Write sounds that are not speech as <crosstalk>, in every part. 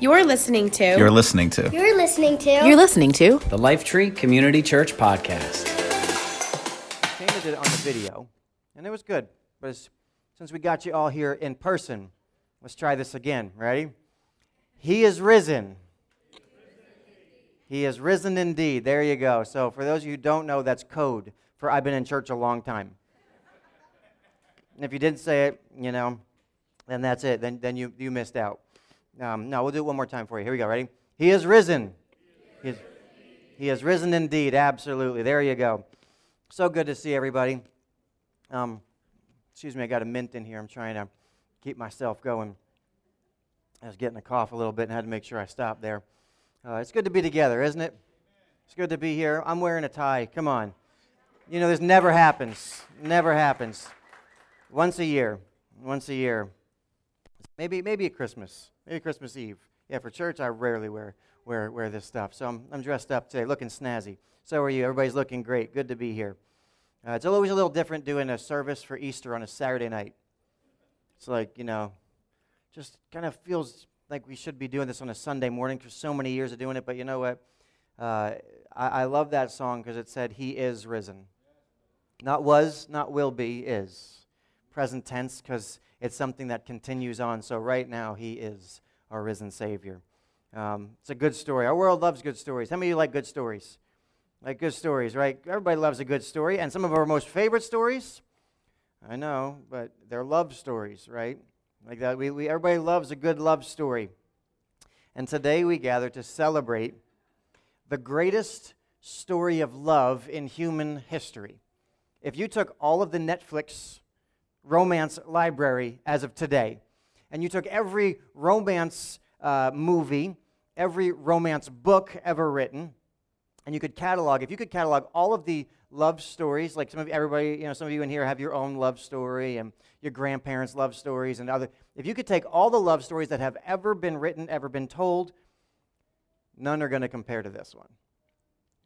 You're listening to. You're listening to. You're listening to. You're listening to the Lifetree Community Church Podcast. Shana did it on the video, and it was good. But as, since we got you all here in person, let's try this again. Ready? He is risen. He is risen indeed. There you go. So, for those of you who don't know, that's code for I've been in church a long time. And if you didn't say it, you know, then that's it. Then, then you, you missed out. Um, no, we'll do it one more time for you. Here we go. Ready? He is risen. He is, he is risen indeed. Absolutely. There you go. So good to see everybody. Um, excuse me, I got a mint in here. I'm trying to keep myself going. I was getting a cough a little bit and had to make sure I stopped there. Uh, it's good to be together, isn't it? It's good to be here. I'm wearing a tie. Come on. You know, this never happens. Never happens. Once a year. Once a year. Maybe, maybe at Christmas. Maybe Christmas Eve. Yeah, for church, I rarely wear, wear, wear this stuff. So I'm, I'm dressed up today, looking snazzy. So are you. Everybody's looking great. Good to be here. Uh, it's always a little different doing a service for Easter on a Saturday night. It's like, you know, just kind of feels like we should be doing this on a Sunday morning for so many years of doing it. But you know what? Uh, I, I love that song because it said, He is risen. Not was, not will be, is. Present tense because it's something that continues on. So right now, He is our risen Savior. Um, it's a good story. Our world loves good stories. How many of you like good stories? Like good stories, right? Everybody loves a good story. And some of our most favorite stories, I know, but they're love stories, right? Like that. We, we, everybody loves a good love story. And today we gather to celebrate the greatest story of love in human history. If you took all of the Netflix romance library as of today, and you took every romance uh, movie, every romance book ever written, and you could catalog, if you could catalog all of the love stories, like some of everybody, you know, some of you in here have your own love story and your grandparents' love stories and other. If you could take all the love stories that have ever been written, ever been told, none are going to compare to this one.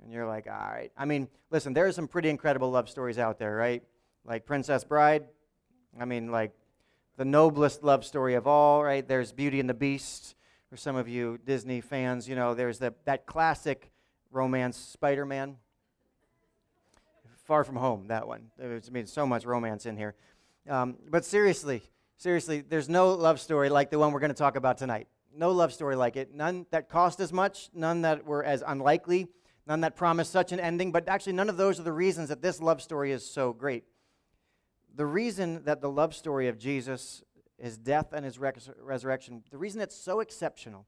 And you're like, all right. I mean, listen, there are some pretty incredible love stories out there, right? Like Princess Bride. I mean, like the noblest love story of all, right? There's Beauty and the Beast. For some of you Disney fans, you know, there's the, that classic romance, Spider Man. Far from home, that one. There's I mean, so much romance in here. Um, but seriously, seriously, there's no love story like the one we're going to talk about tonight. No love story like it. None that cost as much, none that were as unlikely, none that promised such an ending. But actually, none of those are the reasons that this love story is so great. The reason that the love story of Jesus, his death and his res- resurrection, the reason it's so exceptional,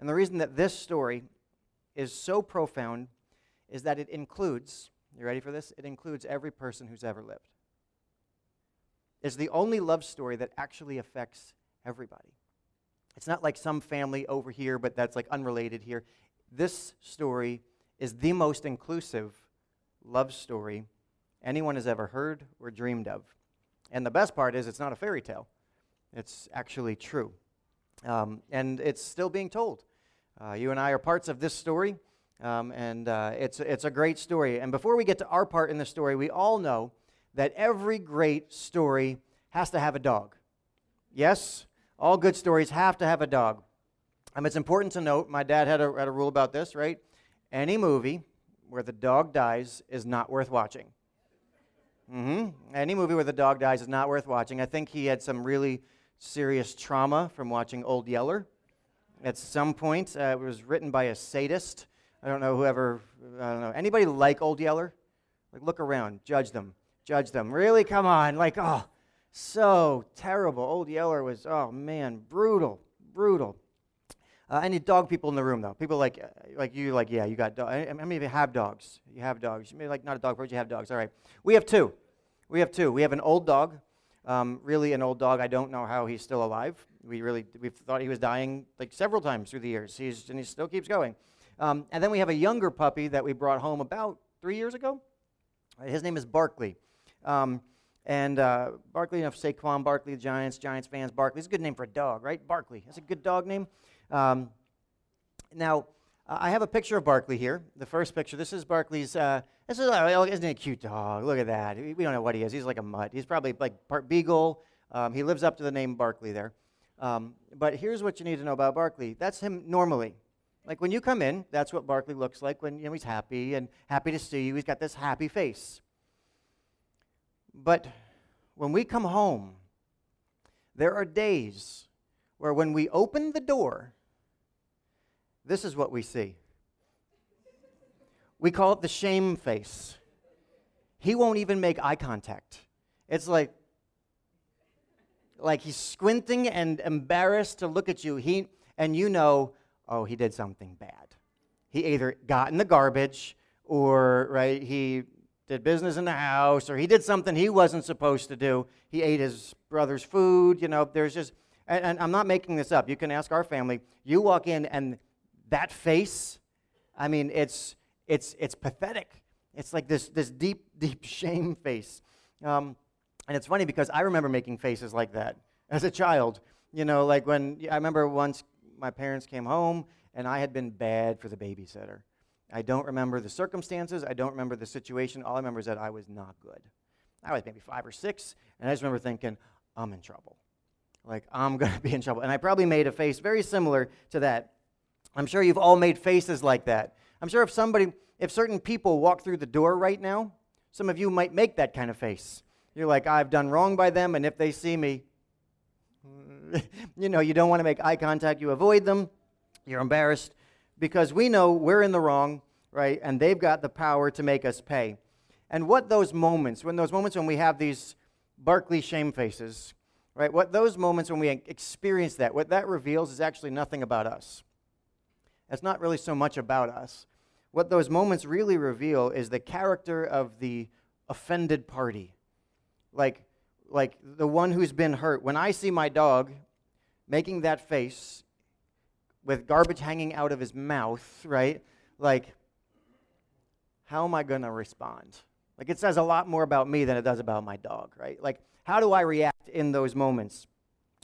and the reason that this story is so profound is that it includes, you ready for this? It includes every person who's ever lived. It's the only love story that actually affects everybody. It's not like some family over here, but that's like unrelated here. This story is the most inclusive love story anyone has ever heard or dreamed of. And the best part is, it's not a fairy tale, it's actually true. Um, and it's still being told. Uh, you and I are parts of this story, um, and uh, it's, it's a great story. And before we get to our part in the story, we all know that every great story has to have a dog. Yes? All good stories have to have a dog. Um, it's important to note, my dad had a, had a rule about this, right? Any movie where the dog dies is not worth watching. Mm-hmm. Any movie where the dog dies is not worth watching. I think he had some really serious trauma from watching Old Yeller. At some point, uh, it was written by a sadist. I don't know whoever. I don't know anybody like Old Yeller. Like, look around, judge them, judge them. Really, come on. Like, oh, so terrible. Old Yeller was, oh man, brutal, brutal. Uh, any dog people in the room though? People like uh, like you, like yeah, you got dogs. How many of you have dogs? You have dogs. You may like not a dog, but you have dogs. All right. We have two. We have two. We have an old dog. Um, really, an old dog. I don't know how he's still alive. We really we thought he was dying like several times through the years. He's and he still keeps going. Um, and then we have a younger puppy that we brought home about three years ago. His name is Barkley. Um, and uh, Barkley, you know, Saquon Barkley, the Giants, Giants fans, Barkley. It's a good name for a dog, right? Barkley. That's a good dog name. Um, now, uh, I have a picture of Barkley here. The first picture. This is Barkley's. Uh, this is uh, isn't he a cute dog? Look at that. We don't know what he is. He's like a mutt. He's probably like part beagle. Um, he lives up to the name Barkley there. Um, but here's what you need to know about Barkley. That's him normally. Like when you come in, that's what Barkley looks like when you know he's happy and happy to see you. He's got this happy face. But when we come home, there are days where when we open the door, this is what we see. We call it the shame face. He won't even make eye contact. It's like like he's squinting and embarrassed to look at you. He and you know, oh, he did something bad. He either got in the garbage or right, he did business in the house or he did something he wasn't supposed to do. He ate his brother's food, you know, there's just and, and I'm not making this up. You can ask our family. You walk in and that face, I mean, it's it's it's pathetic. It's like this this deep <laughs> deep shame face. Um, and it's funny because I remember making faces like that as a child. You know, like when I remember once my parents came home and I had been bad for the babysitter. I don't remember the circumstances. I don't remember the situation. All I remember is that I was not good. I was maybe five or six, and I just remember thinking, I'm in trouble. Like, I'm <laughs> going to be in trouble. And I probably made a face very similar to that. I'm sure you've all made faces like that. I'm sure if somebody, if certain people walk through the door right now, some of you might make that kind of face. You're like, I've done wrong by them, and if they see me, <laughs> you know, you don't want to make eye contact, you avoid them, you're embarrassed, because we know we're in the wrong, right? And they've got the power to make us pay. And what those moments, when those moments when we have these Barkley shame faces, right? What those moments when we experience that, what that reveals is actually nothing about us. It's not really so much about us. What those moments really reveal is the character of the offended party like like the one who's been hurt. When I see my dog making that face with garbage hanging out of his mouth, right? Like how am I going to respond? Like it says a lot more about me than it does about my dog, right? Like how do I react in those moments?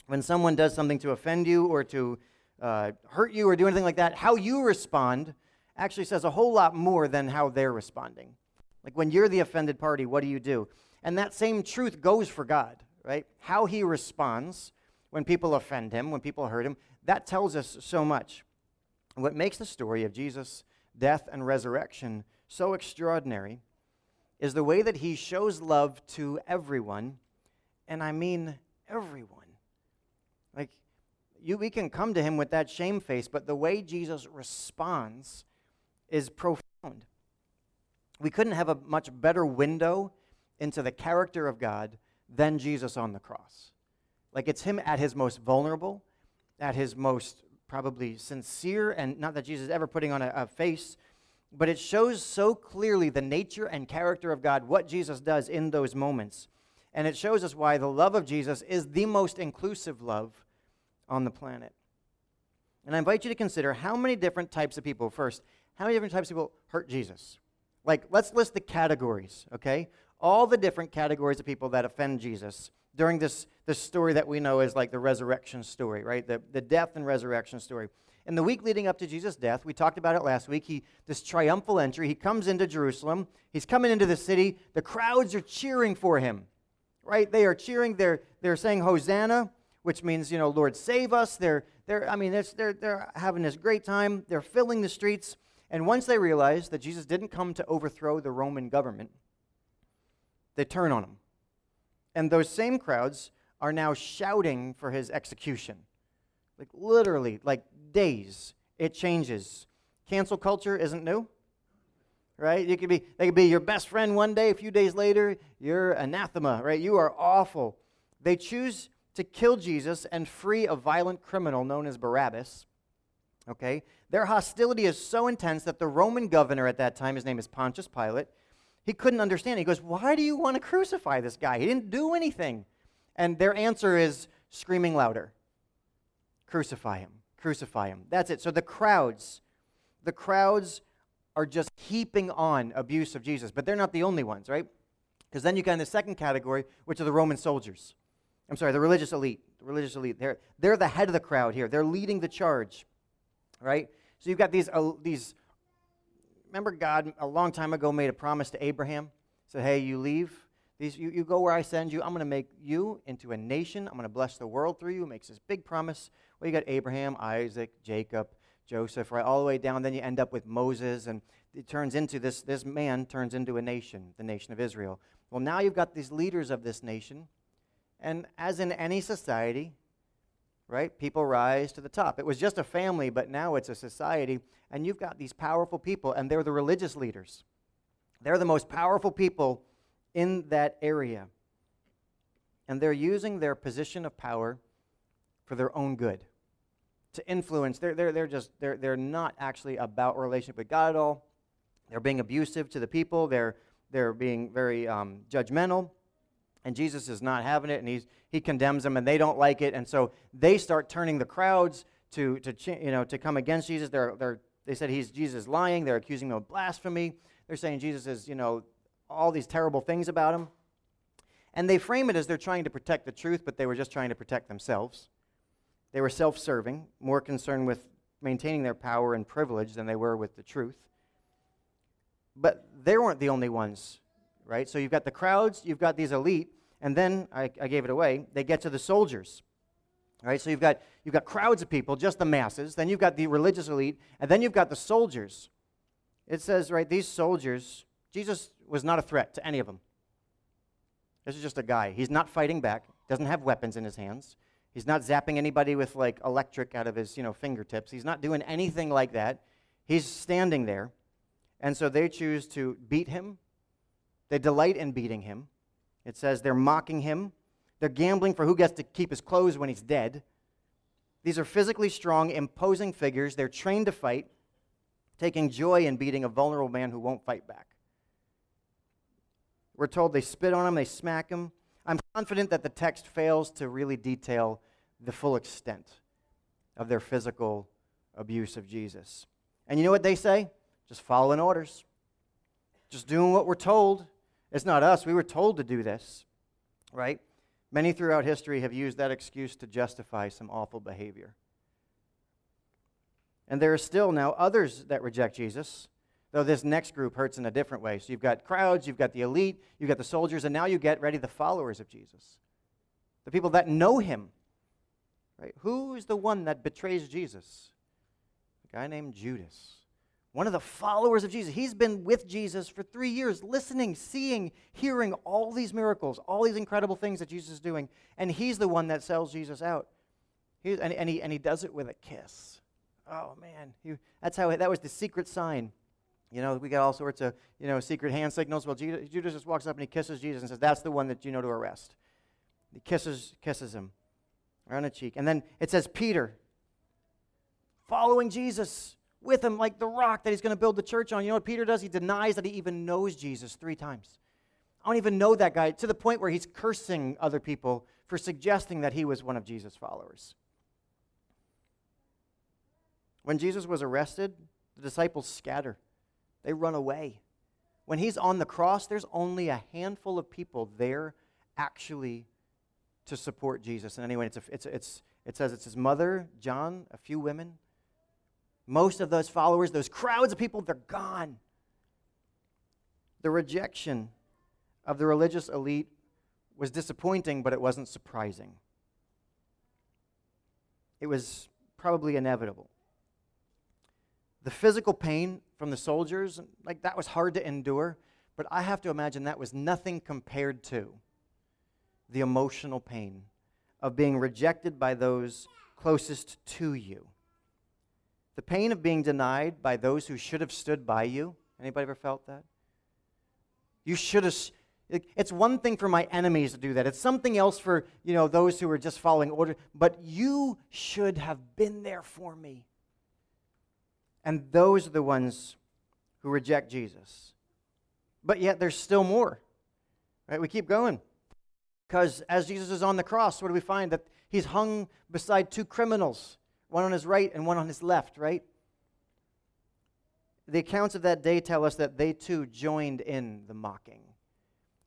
When someone does something to offend you or to uh, hurt you or do anything like that, how you respond actually says a whole lot more than how they're responding. Like when you're the offended party, what do you do? And that same truth goes for God, right? How he responds when people offend him, when people hurt him, that tells us so much. What makes the story of Jesus' death and resurrection so extraordinary is the way that he shows love to everyone, and I mean everyone. Like, you, we can come to him with that shame face, but the way Jesus responds is profound. We couldn't have a much better window into the character of God than Jesus on the cross. Like it's him at his most vulnerable, at his most probably sincere, and not that Jesus is ever putting on a, a face, but it shows so clearly the nature and character of God, what Jesus does in those moments. And it shows us why the love of Jesus is the most inclusive love on the planet. And I invite you to consider how many different types of people, first, how many different types of people hurt Jesus? Like, let's list the categories, okay? all the different categories of people that offend Jesus during this, this story that we know is like the resurrection story, right? The, the death and resurrection story. In the week leading up to Jesus' death, we talked about it last week. He, this triumphal entry, he comes into Jerusalem. He's coming into the city. The crowds are cheering for him, right? They are cheering. They're, they're saying, Hosanna, which means, you know, Lord, save us. They're, they're I mean, they're, they're having this great time. They're filling the streets. And once they realize that Jesus didn't come to overthrow the Roman government, they turn on him. And those same crowds are now shouting for his execution. Like literally, like days, it changes. Cancel culture isn't new. Right? You could be they could be your best friend one day, a few days later, you're anathema, right? You are awful. They choose to kill Jesus and free a violent criminal known as Barabbas. Okay? Their hostility is so intense that the Roman governor at that time, his name is Pontius Pilate, he couldn't understand. He goes, Why do you want to crucify this guy? He didn't do anything. And their answer is screaming louder Crucify him, crucify him. That's it. So the crowds, the crowds are just heaping on abuse of Jesus, but they're not the only ones, right? Because then you got in the second category, which are the Roman soldiers. I'm sorry, the religious elite. The religious elite. They're, they're the head of the crowd here. They're leading the charge, right? So you've got these, uh, these remember God a long time ago made a promise to Abraham? Said, hey, you leave These, you, you go where I send you. I'm going to make you into a nation. I'm going to bless the world through you. Makes this big promise. Well, you got Abraham, Isaac, Jacob, Joseph, right, all the way down. Then you end up with Moses, and it turns into this, this man turns into a nation, the nation of Israel. Well, now you've got these leaders of this nation, and as in any society, right, people rise to the top. It was just a family, but now it's a society, and you've got these powerful people, and they're the religious leaders. They're the most powerful people in that area. And they're using their position of power for their own good to influence. They're, they're, they're just, they're, they're not actually about relationship with God at all. They're being abusive to the people. They're, they're being very um, judgmental. And Jesus is not having it, and he's, he condemns them, and they don't like it. And so they start turning the crowds to, to, you know, to come against Jesus. They're, they're, they said he's Jesus lying. They're accusing him of blasphemy. They're saying Jesus is, you know, all these terrible things about him. And they frame it as they're trying to protect the truth, but they were just trying to protect themselves. They were self serving, more concerned with maintaining their power and privilege than they were with the truth. But they weren't the only ones, right? So you've got the crowds, you've got these elite, and then I, I gave it away. They get to the soldiers. Right, so you've got, you've got crowds of people, just the masses. Then you've got the religious elite, and then you've got the soldiers. It says, right, these soldiers, Jesus was not a threat to any of them. This is just a guy. He's not fighting back, doesn't have weapons in his hands. He's not zapping anybody with like electric out of his, you know, fingertips. He's not doing anything like that. He's standing there. And so they choose to beat him. They delight in beating him. It says they're mocking him. They're gambling for who gets to keep his clothes when he's dead. These are physically strong, imposing figures. They're trained to fight, taking joy in beating a vulnerable man who won't fight back. We're told they spit on him, they smack him. I'm confident that the text fails to really detail the full extent of their physical abuse of Jesus. And you know what they say? Just following orders, just doing what we're told. It's not us. We were told to do this, right? Many throughout history have used that excuse to justify some awful behavior. And there are still now others that reject Jesus Though this next group hurts in a different way. So you've got crowds, you've got the elite, you've got the soldiers, and now you get ready the followers of Jesus. The people that know him. Right? Who is the one that betrays Jesus? A guy named Judas. One of the followers of Jesus. He's been with Jesus for three years, listening, seeing, hearing all these miracles, all these incredible things that Jesus is doing. And he's the one that sells Jesus out. He, and, and, he, and he does it with a kiss. Oh, man. He, that's how that was the secret sign you know, we got all sorts of, you know, secret hand signals. Well, Judas just walks up and he kisses Jesus and says, That's the one that you know to arrest. He kisses, kisses him on the cheek. And then it says, Peter, following Jesus with him like the rock that he's going to build the church on. You know what Peter does? He denies that he even knows Jesus three times. I don't even know that guy to the point where he's cursing other people for suggesting that he was one of Jesus' followers. When Jesus was arrested, the disciples scatter. They run away. When he's on the cross, there's only a handful of people there actually to support Jesus. And anyway, it's, a, it's, it's it says it's his mother, John, a few women. Most of those followers, those crowds of people, they're gone. The rejection of the religious elite was disappointing, but it wasn't surprising. It was probably inevitable. The physical pain from the soldiers, like that was hard to endure, but I have to imagine that was nothing compared to the emotional pain of being rejected by those closest to you. The pain of being denied by those who should have stood by you. Anybody ever felt that? You should have it's one thing for my enemies to do that. It's something else for, you know, those who are just following order, but you should have been there for me. And those are the ones who reject Jesus. But yet there's still more. Right? We keep going. Because as Jesus is on the cross, what do we find? That he's hung beside two criminals, one on his right and one on his left, right? The accounts of that day tell us that they too joined in the mocking,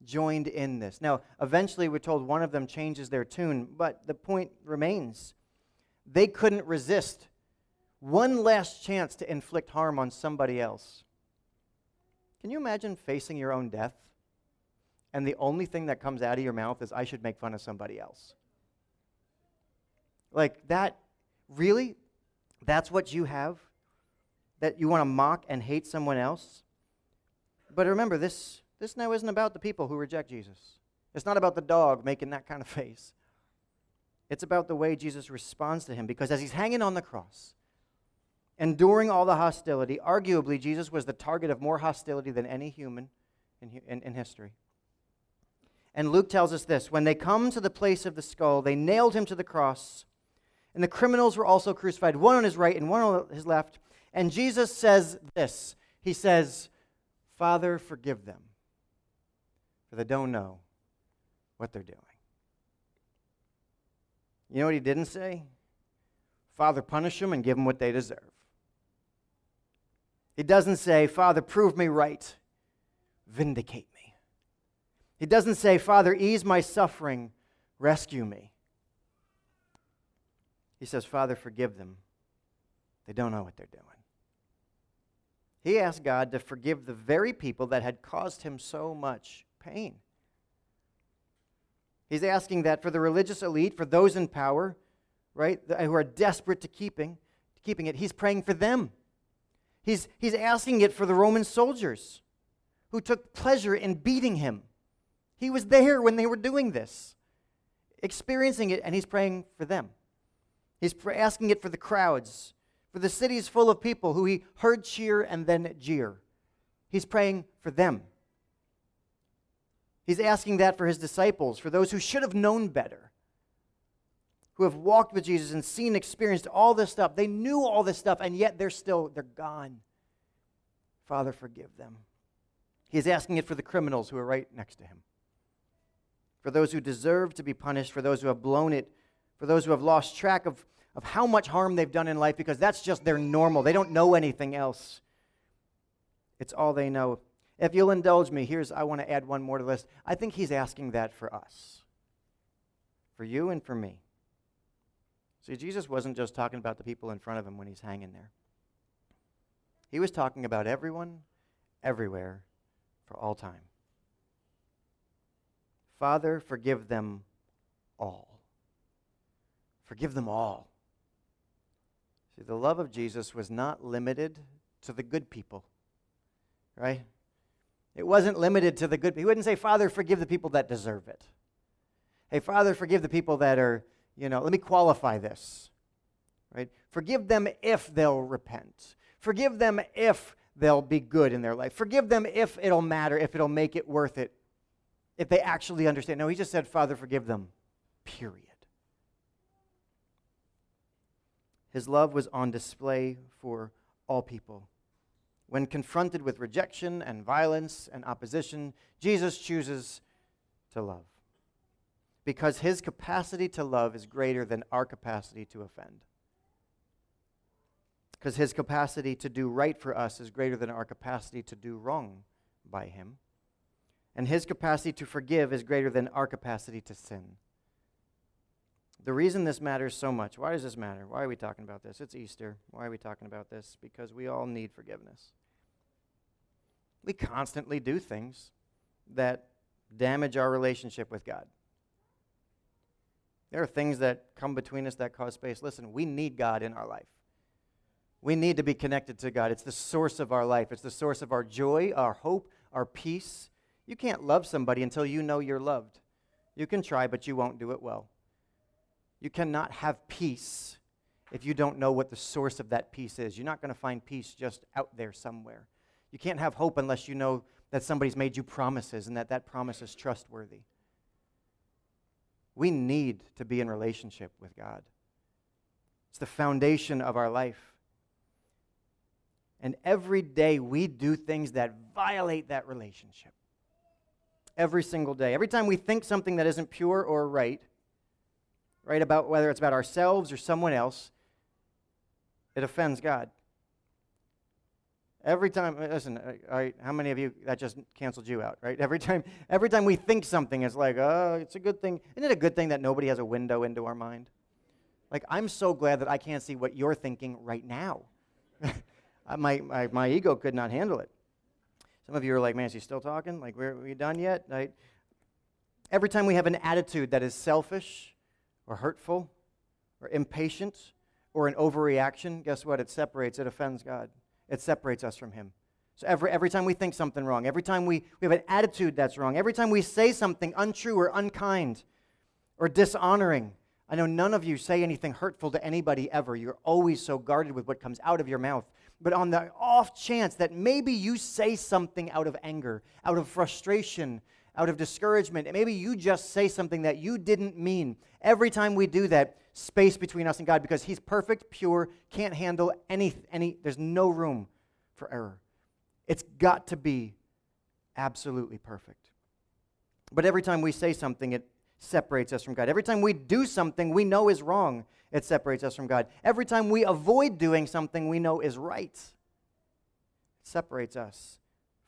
joined in this. Now, eventually, we're told one of them changes their tune, but the point remains. They couldn't resist one last chance to inflict harm on somebody else. Can you imagine facing your own death and the only thing that comes out of your mouth is, I should make fun of somebody else. Like that, really? That's what you have? That you want to mock and hate someone else? But remember, this, this now isn't about the people who reject Jesus. It's not about the dog making that kind of face. It's about the way Jesus responds to him because as he's hanging on the cross, enduring all the hostility, arguably, Jesus was the target of more hostility than any human in, in, in history. And Luke tells us this when they come to the place of the skull, they nailed him to the cross, and the criminals were also crucified, one on his right and one on his left. And Jesus says this He says, Father, forgive them, for they don't know what they're doing. You know what he didn't say? Father, punish them and give them what they deserve. He doesn't say, Father, prove me right, vindicate me. He doesn't say, Father, ease my suffering, rescue me. He says, Father, forgive them. They don't know what they're doing. He asked God to forgive the very people that had caused him so much pain. He's asking that for the religious elite, for those in power, right, who are desperate to keeping, keeping it. He's praying for them. He's, he's asking it for the Roman soldiers who took pleasure in beating him. He was there when they were doing this, experiencing it, and he's praying for them. He's asking it for the crowds, for the cities full of people who he heard cheer and then jeer. He's praying for them. He's asking that for his disciples, for those who should have known better, who have walked with Jesus and seen, experienced all this stuff. They knew all this stuff, and yet they're still, they're gone. Father, forgive them. He's asking it for the criminals who are right next to him, for those who deserve to be punished, for those who have blown it, for those who have lost track of, of how much harm they've done in life because that's just their normal. They don't know anything else. It's all they know. If you'll indulge me, here's I want to add one more to the list. I think he's asking that for us. For you and for me. See, Jesus wasn't just talking about the people in front of him when he's hanging there. He was talking about everyone, everywhere, for all time. Father, forgive them all. Forgive them all. See, the love of Jesus was not limited to the good people, right? It wasn't limited to the good. People. He wouldn't say, Father, forgive the people that deserve it. Hey, Father, forgive the people that are, you know, let me qualify this. Right? Forgive them if they'll repent. Forgive them if they'll be good in their life. Forgive them if it'll matter, if it'll make it worth it, if they actually understand. No, he just said, Father, forgive them, period. His love was on display for all people. When confronted with rejection and violence and opposition, Jesus chooses to love. Because his capacity to love is greater than our capacity to offend. Because his capacity to do right for us is greater than our capacity to do wrong by him. And his capacity to forgive is greater than our capacity to sin. The reason this matters so much, why does this matter? Why are we talking about this? It's Easter. Why are we talking about this? Because we all need forgiveness. We constantly do things that damage our relationship with God. There are things that come between us that cause space. Listen, we need God in our life. We need to be connected to God. It's the source of our life, it's the source of our joy, our hope, our peace. You can't love somebody until you know you're loved. You can try, but you won't do it well. You cannot have peace if you don't know what the source of that peace is. You're not going to find peace just out there somewhere. You can't have hope unless you know that somebody's made you promises and that that promise is trustworthy. We need to be in relationship with God. It's the foundation of our life. And every day we do things that violate that relationship. Every single day. Every time we think something that isn't pure or right, right, about whether it's about ourselves or someone else, it offends God. Every time, listen, uh, how many of you that just canceled you out, right? <laughs> Every time, every time we think something, it's like, oh, it's a good thing. Isn't it a good thing that nobody has a window into our mind? Like, I'm so glad that I can't see what you're thinking right now. <laughs> my, my, my ego could not handle it. Some of you are like, man, is he still talking? Like, we're, we done yet? I, Every time we have an attitude that is selfish or hurtful or impatient or an overreaction, guess what? It separates, it offends God. It separates us from Him. So every, every time we think something wrong, every time we, we have an attitude that's wrong, every time we say something untrue or unkind or dishonoring, I know none of you say anything hurtful to anybody ever. You're always so guarded with what comes out of your mouth. But on the off chance that maybe you say something out of anger, out of frustration, out of discouragement, And maybe you just say something that you didn't mean. Every time we do that, space between us and God because He's perfect, pure, can't handle any, any there's no room for error. It's got to be absolutely perfect. But every time we say something, it separates us from God. Every time we do something we know is wrong, it separates us from God. Every time we avoid doing something we know is right, it separates us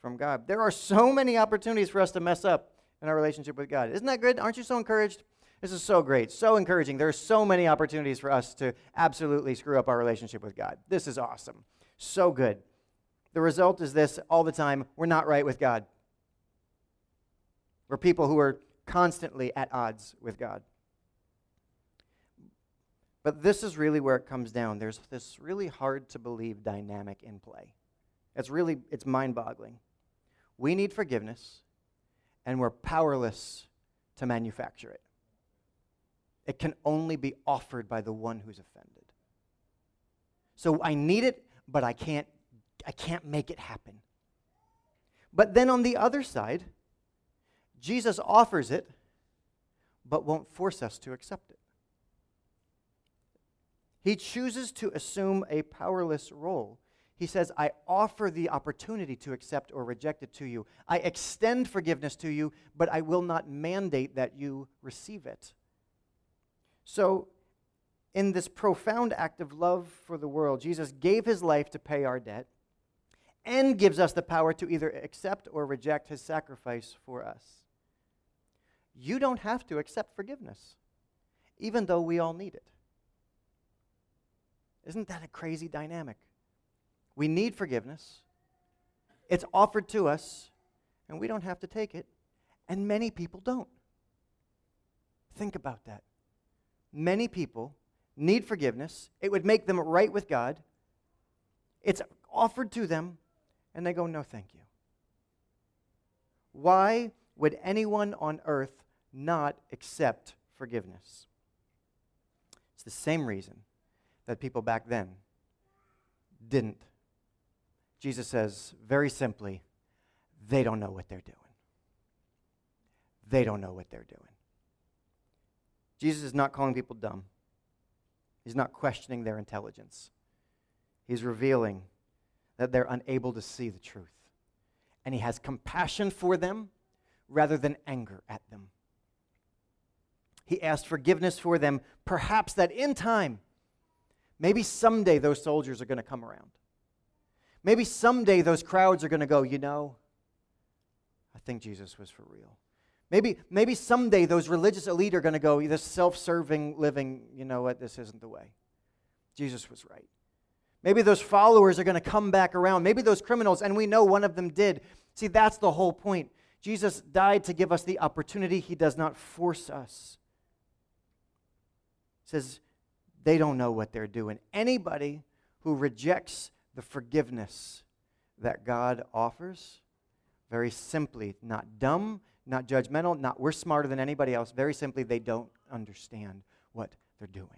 from God. There are so many opportunities for us to mess up in our relationship with God. Isn't that good? Aren't you so encouraged? This is so great, so encouraging. There are so many opportunities for us to absolutely screw up our relationship with God. This is awesome. So good. The result is this all the time we're not right with God. We're people who are constantly at odds with God. But this is really where it comes down. There's this really hard to believe dynamic in play. It's really it's mind-boggling. We need forgiveness and we're powerless to manufacture it. It can only be offered by the one who's offended. So I need it, but I can't I can't make it happen. But then on the other side, Jesus offers it, but won't force us to accept it. He chooses to assume a powerless role. He says, I offer the opportunity to accept or reject it to you. I extend forgiveness to you, but I will not mandate that you receive it. So, in this profound act of love for the world, Jesus gave his life to pay our debt and gives us the power to either accept or reject his sacrifice for us. You don't have to accept forgiveness, even though we all need it. Isn't that a crazy dynamic? We need forgiveness, it's offered to us, and we don't have to take it, and many people don't. Think about that. Many people need forgiveness. It would make them right with God. It's offered to them, and they go, No, thank you. Why would anyone on earth not accept forgiveness? It's the same reason that people back then didn't. Jesus says very simply, they don't know what they're doing. They don't know what they're doing. Jesus is not calling people dumb. He's not questioning their intelligence. He's revealing that they're unable to see the truth. And he has compassion for them rather than anger at them. He asked forgiveness for them, perhaps that in time, maybe someday those soldiers are going to come around. Maybe someday those crowds are going to go, you know, I think Jesus was for real. Maybe, maybe someday those religious elite are going to go, this self serving living, you know what, this isn't the way. Jesus was right. Maybe those followers are going to come back around. Maybe those criminals, and we know one of them did. See, that's the whole point. Jesus died to give us the opportunity, He does not force us. He says, they don't know what they're doing. Anybody who rejects the forgiveness that God offers, very simply, not dumb, not judgmental, not we're smarter than anybody else. Very simply, they don't understand what they're doing.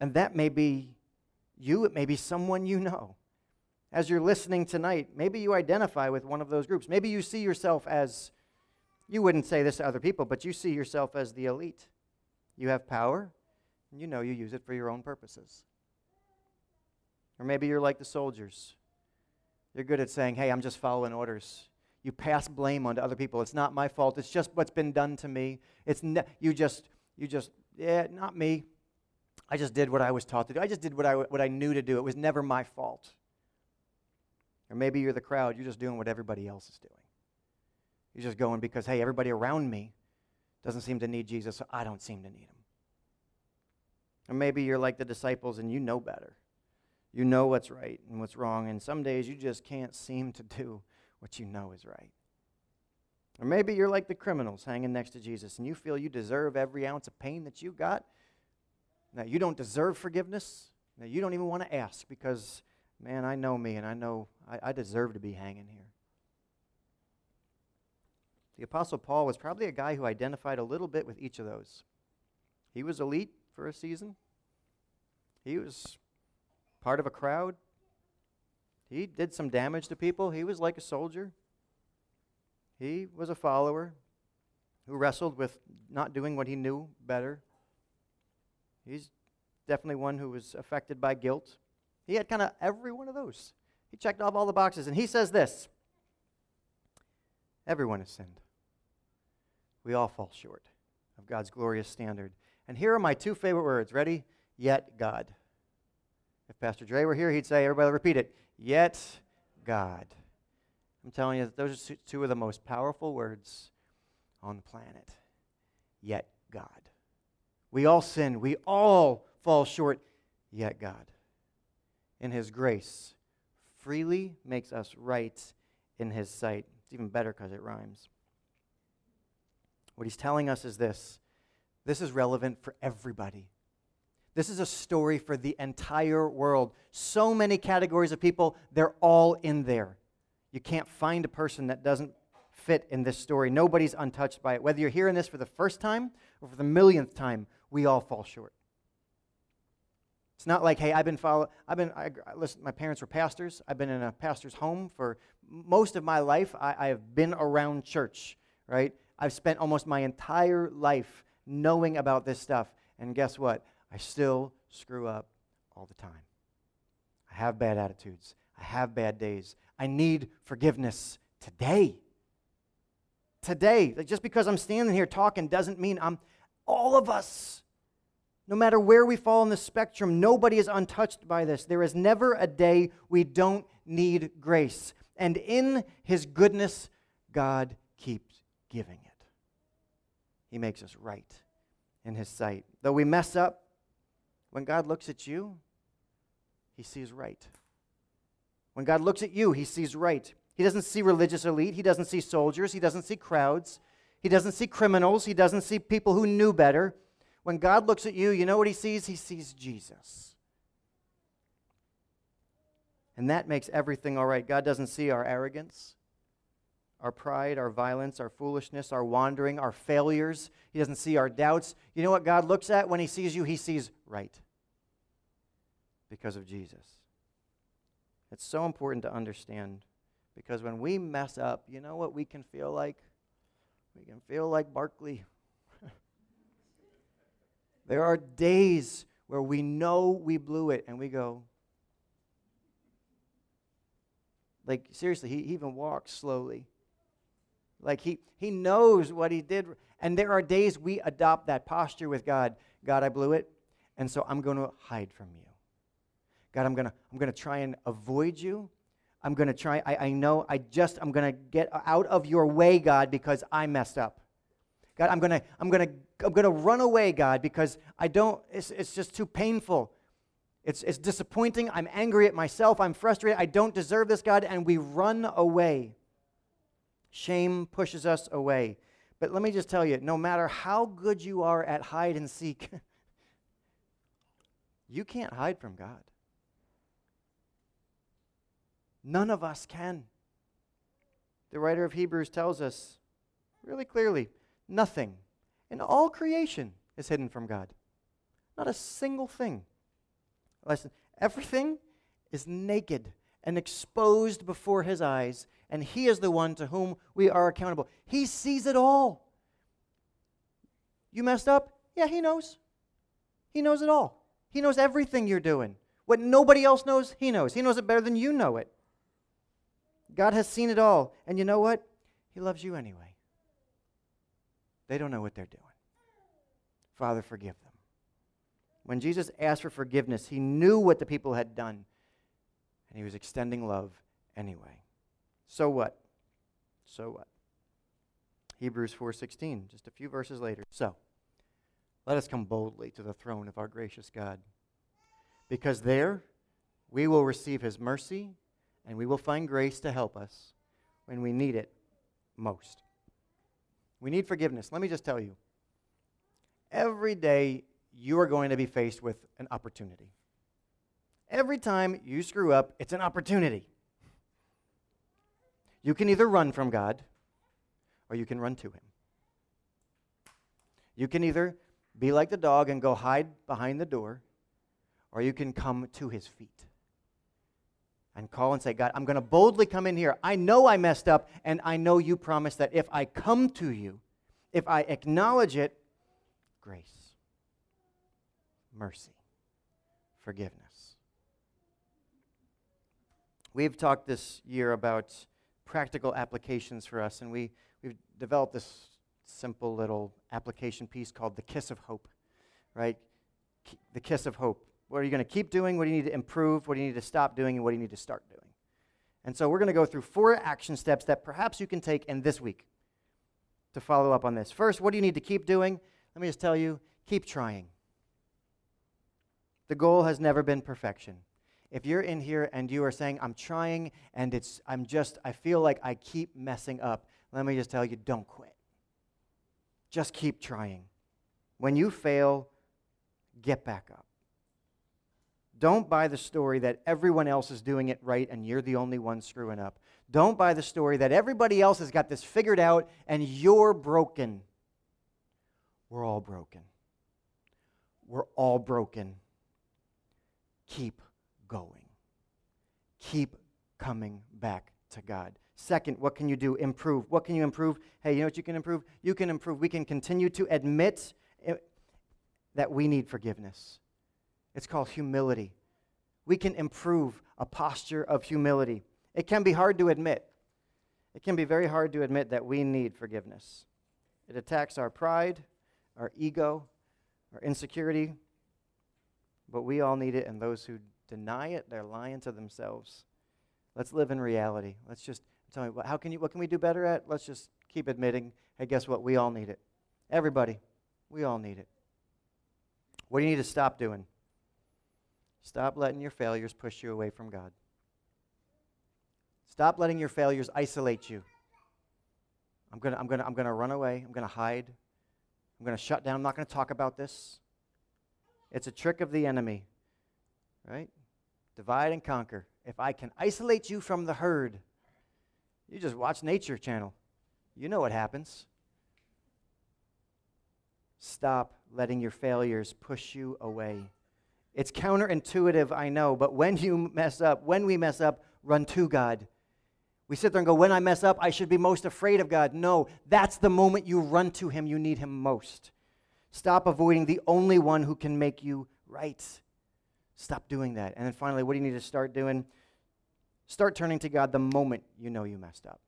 And that may be you, it may be someone you know. As you're listening tonight, maybe you identify with one of those groups. Maybe you see yourself as, you wouldn't say this to other people, but you see yourself as the elite. You have power, and you know you use it for your own purposes. Or maybe you're like the soldiers. You're good at saying, hey, I'm just following orders. You pass blame onto other people. It's not my fault. It's just what's been done to me. It's ne- you just, you just, yeah, not me. I just did what I was taught to do. I just did what I, what I knew to do. It was never my fault. Or maybe you're the crowd. You're just doing what everybody else is doing. You're just going because, hey, everybody around me doesn't seem to need Jesus, so I don't seem to need him. Or maybe you're like the disciples and you know better. You know what's right and what's wrong, and some days you just can't seem to do what you know is right. Or maybe you're like the criminals hanging next to Jesus and you feel you deserve every ounce of pain that you got. Now, you don't deserve forgiveness. Now, you don't even want to ask because, man, I know me and I know I, I deserve to be hanging here. The Apostle Paul was probably a guy who identified a little bit with each of those. He was elite for a season, he was part of a crowd. He did some damage to people. He was like a soldier. He was a follower who wrestled with not doing what he knew better. He's definitely one who was affected by guilt. He had kind of every one of those. He checked off all the boxes. And he says this Everyone has sinned. We all fall short of God's glorious standard. And here are my two favorite words. Ready? Yet God. If Pastor Dre were here, he'd say, everybody repeat it. Yet God. I'm telling you, those are two of the most powerful words on the planet. Yet God. We all sin. We all fall short. Yet God, in His grace, freely makes us right in His sight. It's even better because it rhymes. What he's telling us is this this is relevant for everybody. This is a story for the entire world. So many categories of people, they're all in there. You can't find a person that doesn't fit in this story. Nobody's untouched by it. Whether you're hearing this for the first time or for the millionth time, we all fall short. It's not like, hey, I've been follow. I've been. I, listen, my parents were pastors. I've been in a pastor's home for most of my life. I, I have been around church, right? I've spent almost my entire life knowing about this stuff. And guess what? I still screw up all the time. I have bad attitudes. I have bad days. I need forgiveness today. Today. Like just because I'm standing here talking doesn't mean I'm all of us. No matter where we fall in the spectrum, nobody is untouched by this. There is never a day we don't need grace. And in his goodness, God keeps giving it. He makes us right in His sight. Though we mess up, when God looks at you, He sees right. When God looks at you, He sees right. He doesn't see religious elite, He doesn't see soldiers, He doesn't see crowds, He doesn't see criminals, He doesn't see people who knew better. When God looks at you, you know what He sees? He sees Jesus. And that makes everything all right. God doesn't see our arrogance our pride, our violence, our foolishness, our wandering, our failures. He doesn't see our doubts. You know what God looks at when He sees you? He sees right because of Jesus. It's so important to understand because when we mess up, you know what we can feel like? We can feel like Barkley. <laughs> there are days where we know we blew it and we go, like, seriously, he even walks slowly. Like he, he knows what he did. And there are days we adopt that posture with God. God, I blew it, and so I'm going to hide from you. God, I'm going to I'm going to try and avoid you. I'm going to try, I, I know, I just, I'm going to get out of your way, God, because I messed up. God, I'm going to, I'm going to, I'm going to run away, God, because I don't, it's, it's just too painful. It's, it's disappointing. I'm angry at myself. I'm frustrated. I don't deserve this, God, and we run away. Shame pushes us away. But let me just tell you no matter how good you are at hide and seek, <laughs> you can't hide from God. None of us can. The writer of Hebrews tells us really clearly nothing in all creation is hidden from God. Not a single thing. Listen, everything is naked and exposed before his eyes, and He is the one to whom we are accountable. He sees it all. You messed up? Yeah, He knows. He knows it all. He knows everything you're doing. What nobody else knows, He knows. He knows it better than you know it. God has seen it all. And you know what? He loves you anyway. They don't know what they're doing. Father, forgive them. When Jesus asked for forgiveness, he knew what the people had done, and he was extending love anyway. So what? So what? Hebrews 4:16, just a few verses later. So, let us come boldly to the throne of our gracious God, because there we will receive his mercy and we will find grace to help us when we need it most. We need forgiveness. Let me just tell you every day you are going to be faced with an opportunity. Every time you screw up, it's an opportunity. You can either run from God or you can run to Him. You can either be like the dog and go hide behind the door, or you can come to His feet and call and say, God, I'm going to boldly come in here. I know I messed up, and I know you promised that if I come to you, if I acknowledge it, grace, mercy, forgiveness. We've talked this year about practical applications for us, and we, we've developed this simple little application piece called the Kiss of Hope, right? The Kiss of Hope. What are you going to keep doing? What do you need to improve? What do you need to stop doing? And what do you need to start doing? And so we're going to go through four action steps that perhaps you can take in this week to follow up on this. First, what do you need to keep doing? Let me just tell you keep trying. The goal has never been perfection. If you're in here and you are saying, I'm trying and it's, I'm just, I feel like I keep messing up, let me just tell you, don't quit. Just keep trying. When you fail, get back up. Don't buy the story that everyone else is doing it right and you're the only one screwing up. Don't buy the story that everybody else has got this figured out and you're broken. We're all broken. We're all broken. Keep going. Keep coming back to God. Second, what can you do? Improve. What can you improve? Hey, you know what you can improve? You can improve. We can continue to admit eh, that we need forgiveness. It's called humility. We can improve a posture of humility. It can be hard to admit. It can be very hard to admit that we need forgiveness. It attacks our pride, our ego, our insecurity, but we all need it, and those who deny it, they're lying to themselves. Let's live in reality. Let's just tell me, how can you, what can we do better at? Let's just keep admitting, hey, guess what? We all need it. Everybody, we all need it. What do you need to stop doing? Stop letting your failures push you away from God. Stop letting your failures isolate you. I'm going to I'm gonna, I'm gonna run away. I'm going to hide. I'm going to shut down. I'm not going to talk about this. It's a trick of the enemy, right? Divide and conquer. If I can isolate you from the herd, you just watch Nature Channel. You know what happens. Stop letting your failures push you away. It's counterintuitive, I know, but when you mess up, when we mess up, run to God. We sit there and go, when I mess up, I should be most afraid of God. No, that's the moment you run to Him, you need Him most. Stop avoiding the only one who can make you right. Stop doing that. And then finally, what do you need to start doing? Start turning to God the moment you know you messed up.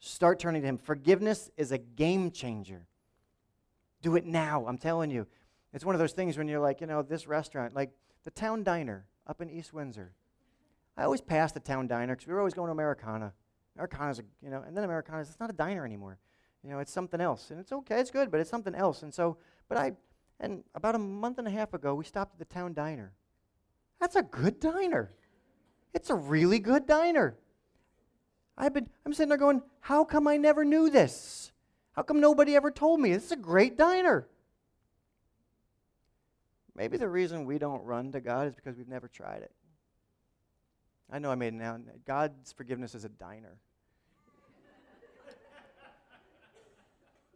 Start turning to Him. Forgiveness is a game changer. Do it now. I'm telling you. It's one of those things when you're like, you know, this restaurant, like the town diner up in East Windsor. I always pass the town diner because we were always going to Americana. Americana's, a, you know, and then Americana's, it's not a diner anymore. You know, it's something else. And it's okay, it's good, but it's something else. And so, but I, and about a month and a half ago, we stopped at the town diner. That's a good diner. It's a really good diner. I've been, I'm sitting there going, how come I never knew this? How come nobody ever told me? This is a great diner. Maybe the reason we don't run to God is because we've never tried it. I know I made it now. God's forgiveness is a diner. <laughs>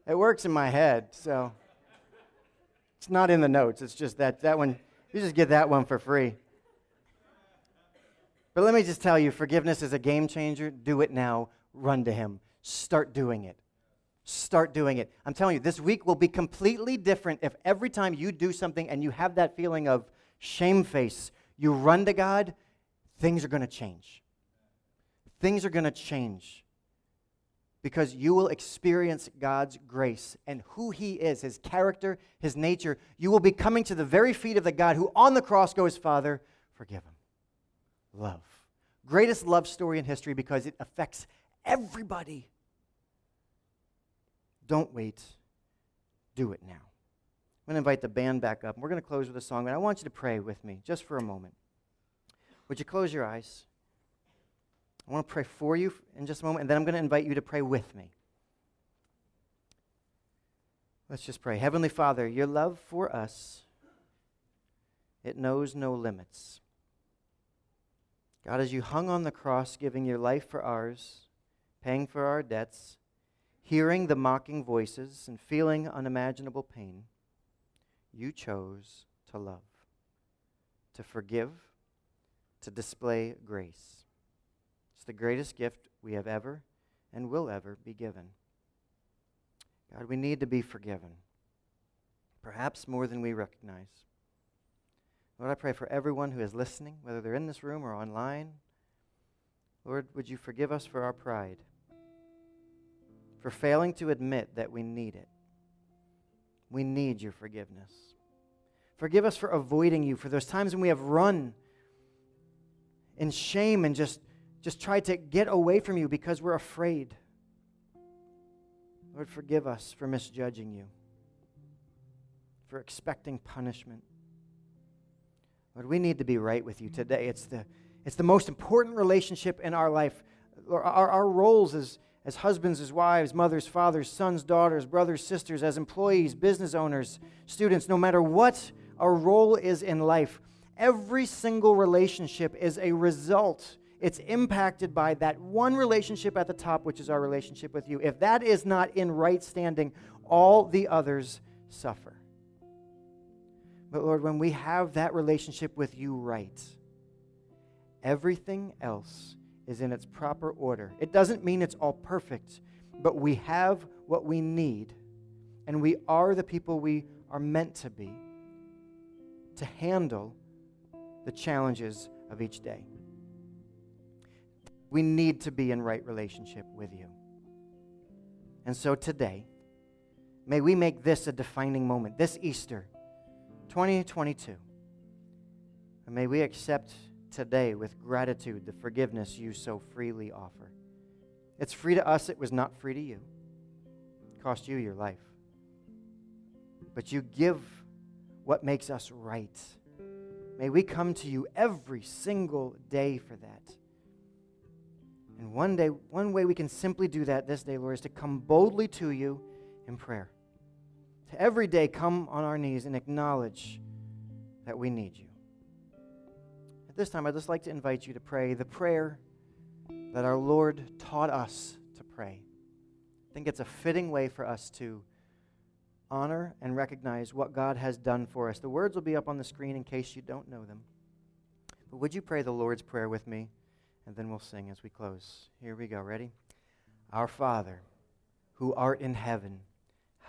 it works in my head, so it's not in the notes. It's just that that one, you just get that one for free. But let me just tell you forgiveness is a game changer. Do it now. Run to Him. Start doing it. Start doing it. I'm telling you, this week will be completely different if every time you do something and you have that feeling of shame face, you run to God, things are going to change. Things are going to change because you will experience God's grace and who He is, His character, His nature. You will be coming to the very feet of the God who on the cross goes, Father, forgive Him love. Greatest love story in history because it affects everybody. Don't wait. Do it now. I'm going to invite the band back up. We're going to close with a song, but I want you to pray with me just for a moment. Would you close your eyes? I want to pray for you in just a moment, and then I'm going to invite you to pray with me. Let's just pray. Heavenly Father, your love for us, it knows no limits. God, as you hung on the cross, giving your life for ours, paying for our debts, hearing the mocking voices, and feeling unimaginable pain, you chose to love, to forgive, to display grace. It's the greatest gift we have ever and will ever be given. God, we need to be forgiven, perhaps more than we recognize. Lord, I pray for everyone who is listening, whether they're in this room or online. Lord, would you forgive us for our pride, for failing to admit that we need it. We need your forgiveness. Forgive us for avoiding you, for those times when we have run in shame and just, just tried to get away from you because we're afraid. Lord, forgive us for misjudging you, for expecting punishment. Lord, we need to be right with you today. It's the, it's the most important relationship in our life. Our, our roles as, as husbands, as wives, mothers, fathers, sons, daughters, brothers, sisters, as employees, business owners, students, no matter what our role is in life, every single relationship is a result it's impacted by that one relationship at the top, which is our relationship with you. If that is not in right standing, all the others suffer. But Lord, when we have that relationship with you right, everything else is in its proper order. It doesn't mean it's all perfect, but we have what we need, and we are the people we are meant to be to handle the challenges of each day. We need to be in right relationship with you. And so today, may we make this a defining moment, this Easter 2022. And may we accept today with gratitude the forgiveness you so freely offer. It's free to us, it was not free to you. It cost you your life. But you give what makes us right. May we come to you every single day for that. And one day, one way we can simply do that this day, Lord, is to come boldly to you in prayer. Every day come on our knees and acknowledge that we need you. At this time, I'd just like to invite you to pray the prayer that our Lord taught us to pray. I think it's a fitting way for us to honor and recognize what God has done for us. The words will be up on the screen in case you don't know them. But would you pray the Lord's Prayer with me? and then we'll sing as we close. Here we go. Ready? Our Father, who art in heaven,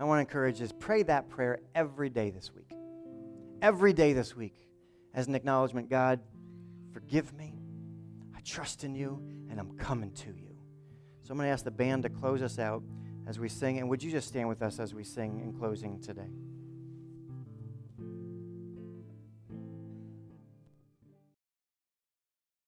I want to encourage us pray that prayer every day this week. Every day this week as an acknowledgement God, forgive me. I trust in you and I'm coming to you. So I'm going to ask the band to close us out as we sing. And would you just stand with us as we sing in closing today?